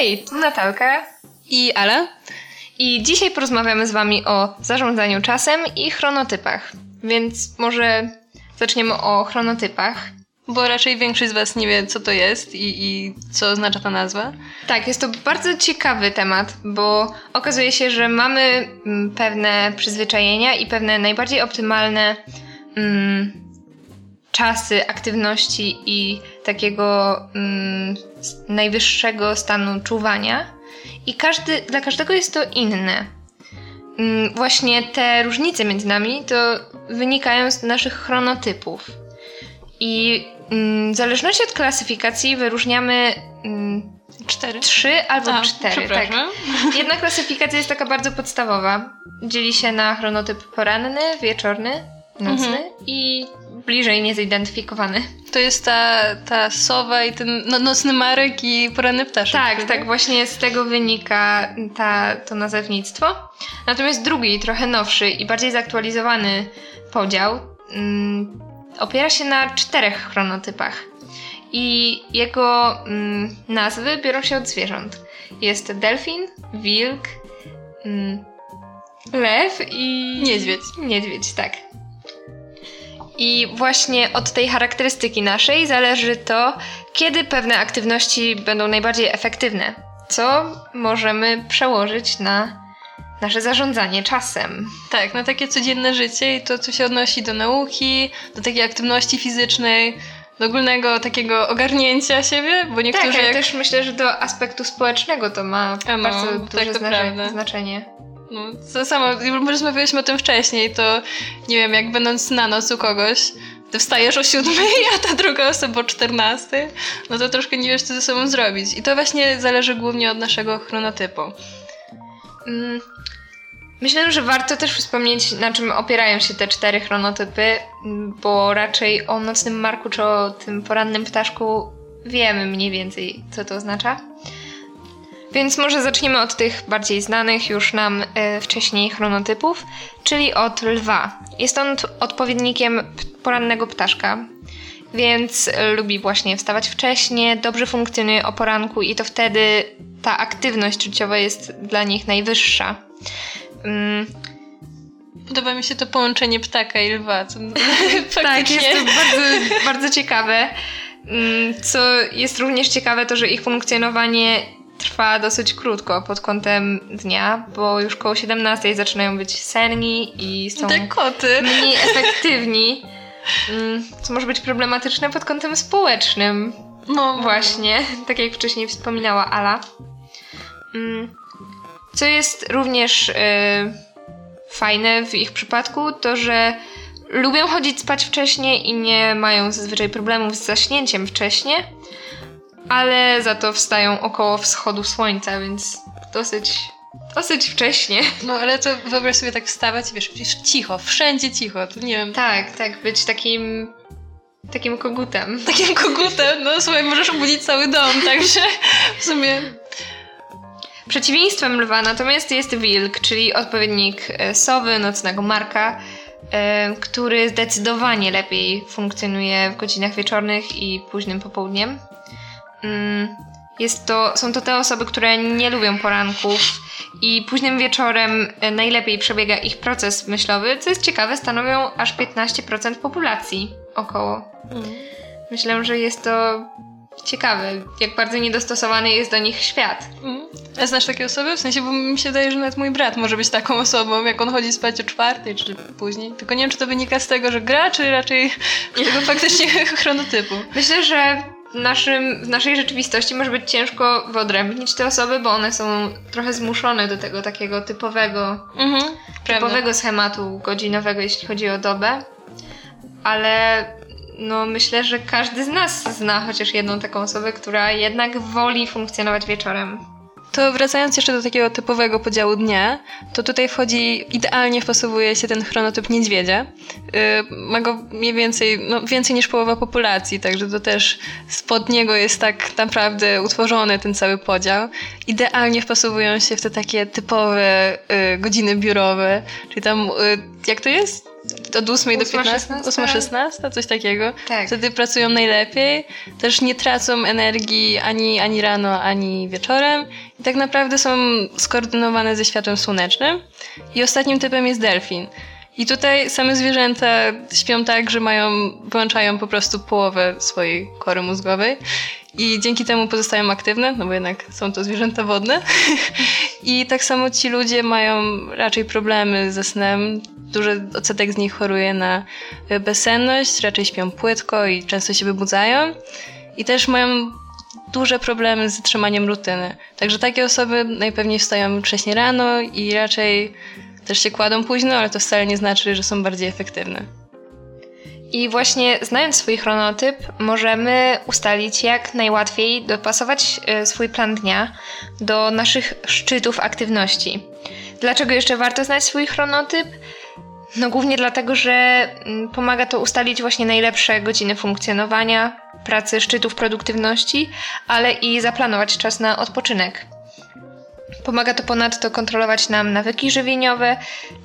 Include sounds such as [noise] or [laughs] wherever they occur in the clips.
Hej, tu Natalka i Ale. I dzisiaj porozmawiamy z Wami o zarządzaniu czasem i chronotypach. Więc może zaczniemy o chronotypach. Bo raczej większość z Was nie wie, co to jest i, i co oznacza ta nazwa. Tak, jest to bardzo ciekawy temat, bo okazuje się, że mamy mm, pewne przyzwyczajenia i pewne najbardziej optymalne mm, czasy aktywności i takiego mm, najwyższego stanu czuwania. I każdy, dla każdego jest to inne. Mm, właśnie te różnice między nami to wynikają z naszych chronotypów. I mm, w zależności od klasyfikacji wyróżniamy mm, cztery. Trzy albo A, cztery. Tak. [laughs] Jedna klasyfikacja jest taka bardzo podstawowa. Dzieli się na chronotyp poranny, wieczorny, nocny mhm. i bliżej niezidentyfikowany. To jest ta, ta sowa i ten no, nocny marek i poranny ptaszek. Tak, tak, właśnie z tego wynika ta, to nazewnictwo. Natomiast drugi, trochę nowszy i bardziej zaktualizowany podział mm, opiera się na czterech chronotypach. I jego mm, nazwy biorą się od zwierząt. Jest delfin, wilk, mm, lew i... Niedźwiedź. Niedźwiedź, tak. I właśnie od tej charakterystyki naszej zależy to, kiedy pewne aktywności będą najbardziej efektywne, co możemy przełożyć na nasze zarządzanie czasem. Tak, na takie codzienne życie i to, co się odnosi do nauki, do takiej aktywności fizycznej, do ogólnego takiego ogarnięcia siebie, bo niektórzy... Tak, jak... też myślę, że do aspektu społecznego to ma no, bardzo tak, duże tak, znaczenie. No, to samo, rozmawialiśmy o tym wcześniej, to nie wiem, jak będąc na noc u kogoś, ty wstajesz o siódmej, [laughs] a ta druga osoba o czternastej, no to troszkę nie wiesz, co ze sobą zrobić. I to właśnie zależy głównie od naszego chronotypu. Mm. Myślę, że warto też wspomnieć, na czym opierają się te cztery chronotypy, bo raczej o nocnym marku czy o tym porannym ptaszku wiemy mniej więcej, co to oznacza. Więc może zaczniemy od tych bardziej znanych już nam e, wcześniej chronotypów, czyli od lwa. Jest on odpowiednikiem porannego ptaszka, więc lubi właśnie wstawać wcześnie, dobrze funkcjonuje o poranku i to wtedy ta aktywność życiowa jest dla nich najwyższa. Mm. Podoba mi się to połączenie ptaka i lwa. Co... [laughs] tak, jest to bardzo, bardzo ciekawe. Mm, co jest również ciekawe, to że ich funkcjonowanie trwa dosyć krótko pod kątem dnia, bo już koło 17 zaczynają być senni i są Te koty. mniej efektywni, mm, co może być problematyczne pod kątem społecznym. No właśnie, tak jak wcześniej wspominała Ala. Mm, co jest również y, fajne w ich przypadku, to że lubią chodzić spać wcześnie i nie mają zazwyczaj problemów z zaśnięciem wcześnie ale za to wstają około wschodu słońca, więc dosyć Dosyć wcześnie. No ale to wyobraź sobie tak wstawać i wiesz, wiesz, cicho, wszędzie cicho, to nie wiem. Tak, tak, być takim takim kogutem. Takim kogutem, no słuchaj, możesz obudzić cały dom, także w sumie... Przeciwieństwem lwa natomiast jest wilk, czyli odpowiednik e, sowy, nocnego marka, e, który zdecydowanie lepiej funkcjonuje w godzinach wieczornych i późnym popołudniem. Mm, jest to, są to te osoby, które nie lubią poranków i późnym wieczorem e, najlepiej przebiega ich proces myślowy, co jest ciekawe, stanowią aż 15% populacji około. Mm. Myślę, że jest to ciekawe, jak bardzo niedostosowany jest do nich świat. Mm. A znasz takie osoby? W sensie, bo mi się wydaje, że nawet mój brat może być taką osobą, jak on chodzi spać o czwartej czy później. Tylko nie wiem, czy to wynika z tego, że gra, czy raczej z tego [laughs] faktycznie [laughs] chronotypu. Myślę, że naszym, w naszej rzeczywistości może być ciężko wyodrębnić te osoby, bo one są trochę zmuszone do tego takiego typowego, mhm, typowego schematu godzinowego, jeśli chodzi o dobę. Ale no myślę, że każdy z nas zna chociaż jedną taką osobę, która jednak woli funkcjonować wieczorem. To wracając jeszcze do takiego typowego podziału dnia, to tutaj wchodzi, idealnie wpasowuje się ten chronotyp niedźwiedzia. Yy, ma go mniej więcej, no więcej niż połowa populacji, także to też spod niego jest tak naprawdę utworzony ten cały podział. Idealnie wpasowują się w te takie typowe yy, godziny biurowe, czyli tam, yy, jak to jest? Od 8 do 8, 15, 16? 8-16, coś takiego. Tak. Wtedy pracują najlepiej, też nie tracą energii ani, ani rano, ani wieczorem i tak naprawdę są skoordynowane ze światłem słonecznym. I ostatnim typem jest delfin. I tutaj same zwierzęta śpią tak, że mają, wyłączają po prostu połowę swojej kory mózgowej i dzięki temu pozostają aktywne, no bo jednak są to zwierzęta wodne. I tak samo ci ludzie mają raczej problemy ze snem. Duży odsetek z nich choruje na bezsenność, raczej śpią płytko i często się wybudzają. I też mają duże problemy z zatrzymaniem rutyny. Także takie osoby najpewniej wstają wcześniej rano i raczej też się kładą późno, ale to wcale nie znaczy, że są bardziej efektywne. I właśnie znając swój chronotyp, możemy ustalić, jak najłatwiej dopasować e, swój plan dnia do naszych szczytów aktywności. Dlaczego jeszcze warto znać swój chronotyp? No głównie dlatego, że mm, pomaga to ustalić właśnie najlepsze godziny funkcjonowania, pracy szczytów produktywności, ale i zaplanować czas na odpoczynek. Pomaga to ponadto kontrolować nam nawyki żywieniowe,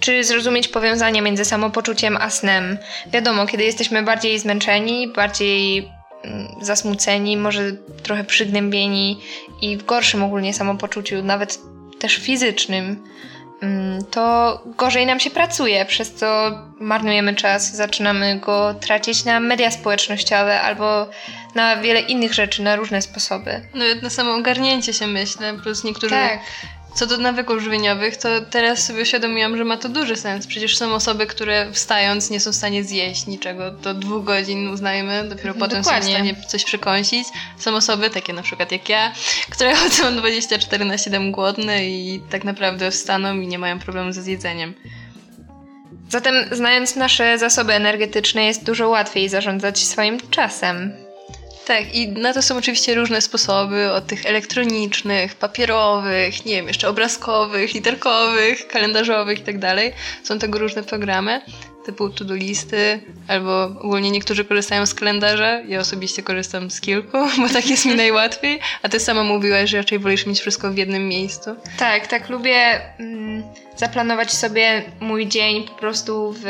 czy zrozumieć powiązanie między samopoczuciem a snem. Wiadomo, kiedy jesteśmy bardziej zmęczeni, bardziej mm, zasmuceni, może trochę przygnębieni i w gorszym ogólnie samopoczuciu, nawet też fizycznym, mm, to gorzej nam się pracuje, przez co marnujemy czas, zaczynamy go tracić na media społecznościowe albo na wiele innych rzeczy, na różne sposoby. No na samo ogarnięcie się myślę, plus niektórzy... Tak. Co do nawyków żywieniowych, to teraz sobie uświadomiłam, że ma to duży sens. Przecież są osoby, które wstając nie są w stanie zjeść niczego do dwóch godzin, uznajmy, dopiero potem są w Dokładnie. stanie coś przekąsić. Są osoby, takie na przykład jak ja, które chodzą [laughs] 24 na 7 głodne i tak naprawdę wstaną i nie mają problemu ze zjedzeniem. Zatem, znając nasze zasoby energetyczne, jest dużo łatwiej zarządzać swoim czasem. Tak, i na to są oczywiście różne sposoby, od tych elektronicznych, papierowych, nie wiem, jeszcze obrazkowych, literkowych, kalendarzowych i tak. Są tego różne programy, typu to-do listy, albo ogólnie niektórzy korzystają z kalendarza. Ja osobiście korzystam z kilku, [laughs] bo tak jest mi najłatwiej. A ty sama mówiłaś, że raczej wolisz mieć wszystko w jednym miejscu. Tak, tak lubię mm, zaplanować sobie mój dzień po prostu w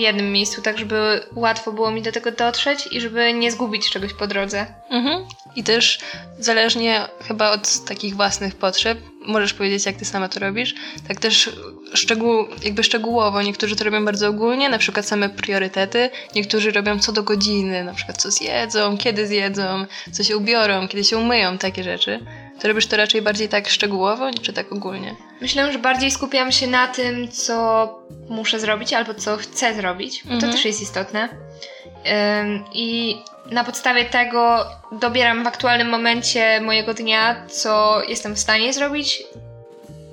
jednym miejscu, tak żeby łatwo było mi do tego dotrzeć i żeby nie zgubić czegoś po drodze. Mhm. I też zależnie chyba od takich własnych potrzeb, możesz powiedzieć, jak ty sama to robisz, tak też szczegół, jakby szczegółowo. Niektórzy to robią bardzo ogólnie, na przykład same priorytety. Niektórzy robią co do godziny, na przykład co zjedzą, kiedy zjedzą, co się ubiorą, kiedy się umyją, takie rzeczy. To robisz to raczej bardziej tak szczegółowo, czy tak ogólnie? Myślę, że bardziej skupiam się na tym, co muszę zrobić albo co chcę zrobić. To Mhm. też jest istotne. Ym, I na podstawie tego dobieram w aktualnym momencie mojego dnia, co jestem w stanie zrobić.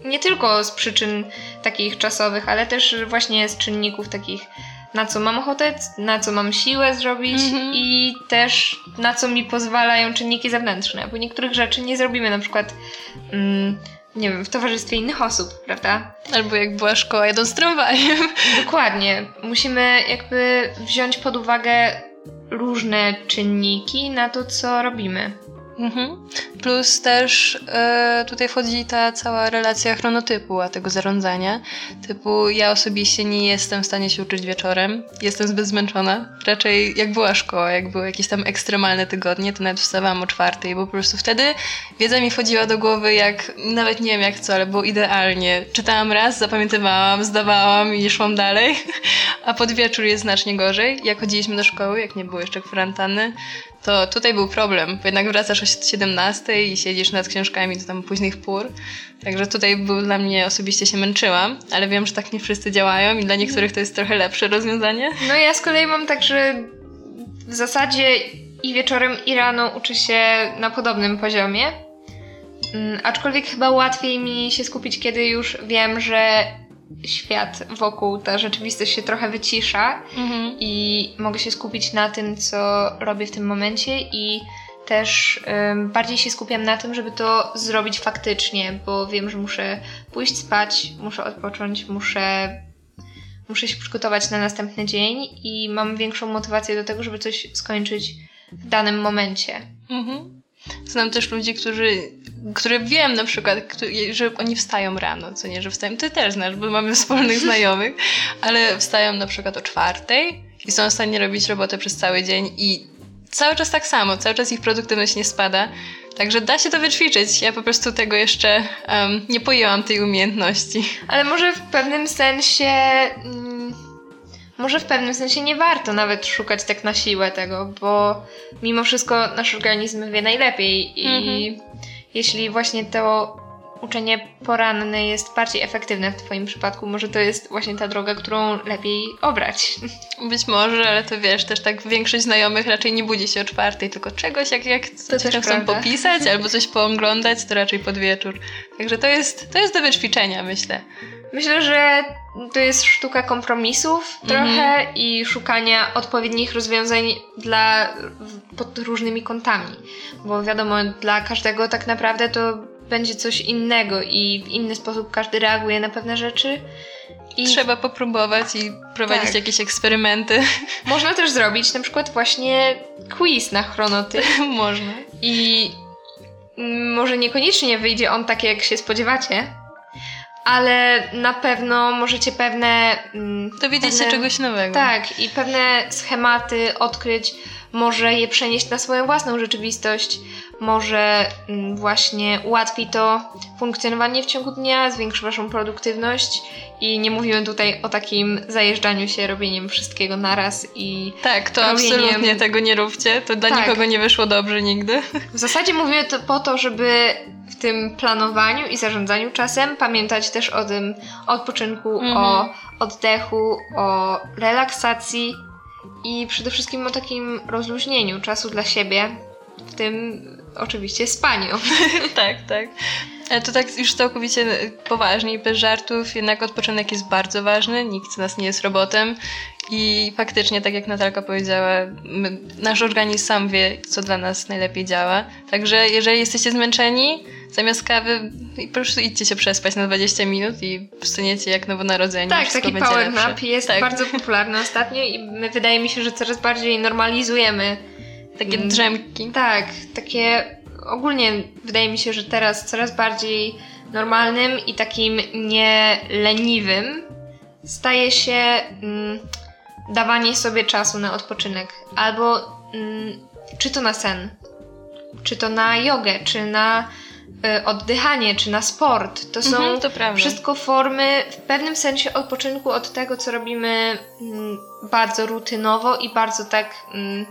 Nie tylko z przyczyn takich czasowych, ale też właśnie z czynników takich, na co mam ochotę, na co mam siłę zrobić Mhm. i też na co mi pozwalają czynniki zewnętrzne, bo niektórych rzeczy nie zrobimy na przykład. Mm, nie wiem, w towarzystwie innych osób, prawda? Albo jak była szkoła jadąc tramwajem. [laughs] Dokładnie. Musimy jakby wziąć pod uwagę różne czynniki na to, co robimy. Mhm. Plus też e, tutaj wchodzi ta cała relacja chronotypu, a tego zarządzania. Typu ja osobiście nie jestem w stanie się uczyć wieczorem, jestem zbyt zmęczona. Raczej jak była szkoła, jak były jakieś tam ekstremalne tygodnie, to nawet wstawałam o czwartej, bo po prostu wtedy wiedza mi wchodziła do głowy jak, nawet nie wiem jak co, ale było idealnie. Czytałam raz, zapamiętywałam, zdawałam i szłam dalej, a pod wieczór jest znacznie gorzej. Jak chodziliśmy do szkoły, jak nie było jeszcze kwarantanny, to tutaj był problem, bo jednak wracasz o 17 i siedzisz nad książkami do tam późnych pór. Także tutaj był dla mnie, osobiście się męczyłam, ale wiem, że tak nie wszyscy działają i dla niektórych to jest trochę lepsze rozwiązanie. No ja z kolei mam tak, że w zasadzie i wieczorem, i rano uczę się na podobnym poziomie. Mm, Aczkolwiek chyba łatwiej mi się skupić, kiedy już wiem, że świat wokół, ta rzeczywistość się trochę wycisza Mhm. i mogę się skupić na tym, co robię w tym momencie i też ym, bardziej się skupiam na tym, żeby to zrobić faktycznie, bo wiem, że muszę pójść spać, muszę odpocząć, muszę, muszę się przygotować na następny dzień i mam większą motywację do tego, żeby coś skończyć w danym momencie. Mhm. Znam też ludzi, którzy które wiem na przykład, że oni wstają rano, co nie, że wstają, ty też znasz, bo mamy wspólnych [laughs] znajomych, ale wstają na przykład o czwartej i są w stanie robić robotę przez cały dzień i cały czas tak samo, cały czas ich produktywność nie spada. Także da się to wyćwiczyć. Ja po prostu tego jeszcze um, nie pojęłam tej umiejętności. Ale może w pewnym sensie. Mm, może w pewnym sensie nie warto nawet szukać tak na siłę tego, bo mimo wszystko nasz organizm wie najlepiej i mhm. Jeśli właśnie to uczenie poranne jest bardziej efektywne w Twoim przypadku. Może to jest właśnie ta droga, którą lepiej obrać. [laughs] Być może, ale to wiesz, też tak większość znajomych raczej nie budzi się o czwartej, tylko czegoś, jak, jak to coś chcą prawda. popisać albo coś pooglądać, to raczej pod wieczór. Także to jest, to jest do wyćwiczenia, myślę. Myślę, że to jest sztuka kompromisów trochę mm i szukania odpowiednich rozwiązań dla pod różnymi kątami. Bo wiadomo, dla każdego tak naprawdę to będzie coś innego i w inny sposób każdy reaguje na pewne rzeczy. I Trzeba popróbować i prowadzić tak. jakieś eksperymenty. [laughs] Można też zrobić na przykład właśnie quiz na chronotyp. Można. I może niekoniecznie wyjdzie on tak, jak się spodziewacie, ale na pewno możecie pewne. Mm, Dowiedzieć się czegoś nowego. Tak, i pewne schematy odkryć, może je przenieść na swoją własną rzeczywistość, może mm, właśnie ułatwi to funkcjonowanie w ciągu dnia, zwiększy Waszą produktywność i nie mówimy tutaj o takim zajeżdżaniu się, robieniem wszystkiego naraz i. Tak, to robieniem... absolutnie tego nie róbcie. To dla tak. nikogo nie wyszło dobrze nigdy. W zasadzie mówimy to po to, żeby w tym planowaniu i zarządzaniu czasem pamiętać też o tym odpoczynku, mhm. o oddechu, o relaksacji i przede wszystkim o takim rozluźnieniu czasu dla siebie, w tym oczywiście spaniu. [laughs] tak, tak. Ale to tak już całkowicie poważnie bez żartów, jednak odpoczynek jest bardzo ważny, nikt z nas nie jest robotem i faktycznie, tak jak Natalka powiedziała, my, nasz organizm sam wie, co dla nas najlepiej działa. Także jeżeli jesteście zmęczeni, zamiast kawy po prostu idźcie się przespać na 20 minut i wstaniecie jak nowonarodzeni. Tak, taki power nap jest tak. bardzo popularny ostatnio i my, wydaje mi się, że coraz bardziej normalizujemy takie mm, drzemki. Tak, takie ogólnie wydaje mi się, że teraz coraz bardziej normalnym i takim nieleniwym staje się mm, dawanie sobie czasu na odpoczynek. Albo mm, czy to na sen, czy to na jogę, czy na y, oddychanie, czy na sport. To są mhm, to wszystko formy w pewnym sensie odpoczynku od tego, co robimy mm, bardzo rutynowo i bardzo tak mm,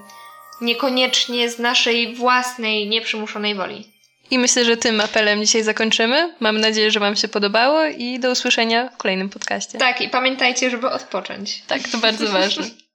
niekoniecznie z naszej własnej, nieprzymuszonej woli. I myślę, że tym apelem dzisiaj zakończymy. Mam nadzieję, że Wam się podobało i do usłyszenia w kolejnym podcaście. Tak, i pamiętajcie, żeby odpocząć. Tak, to bardzo ważne. [laughs]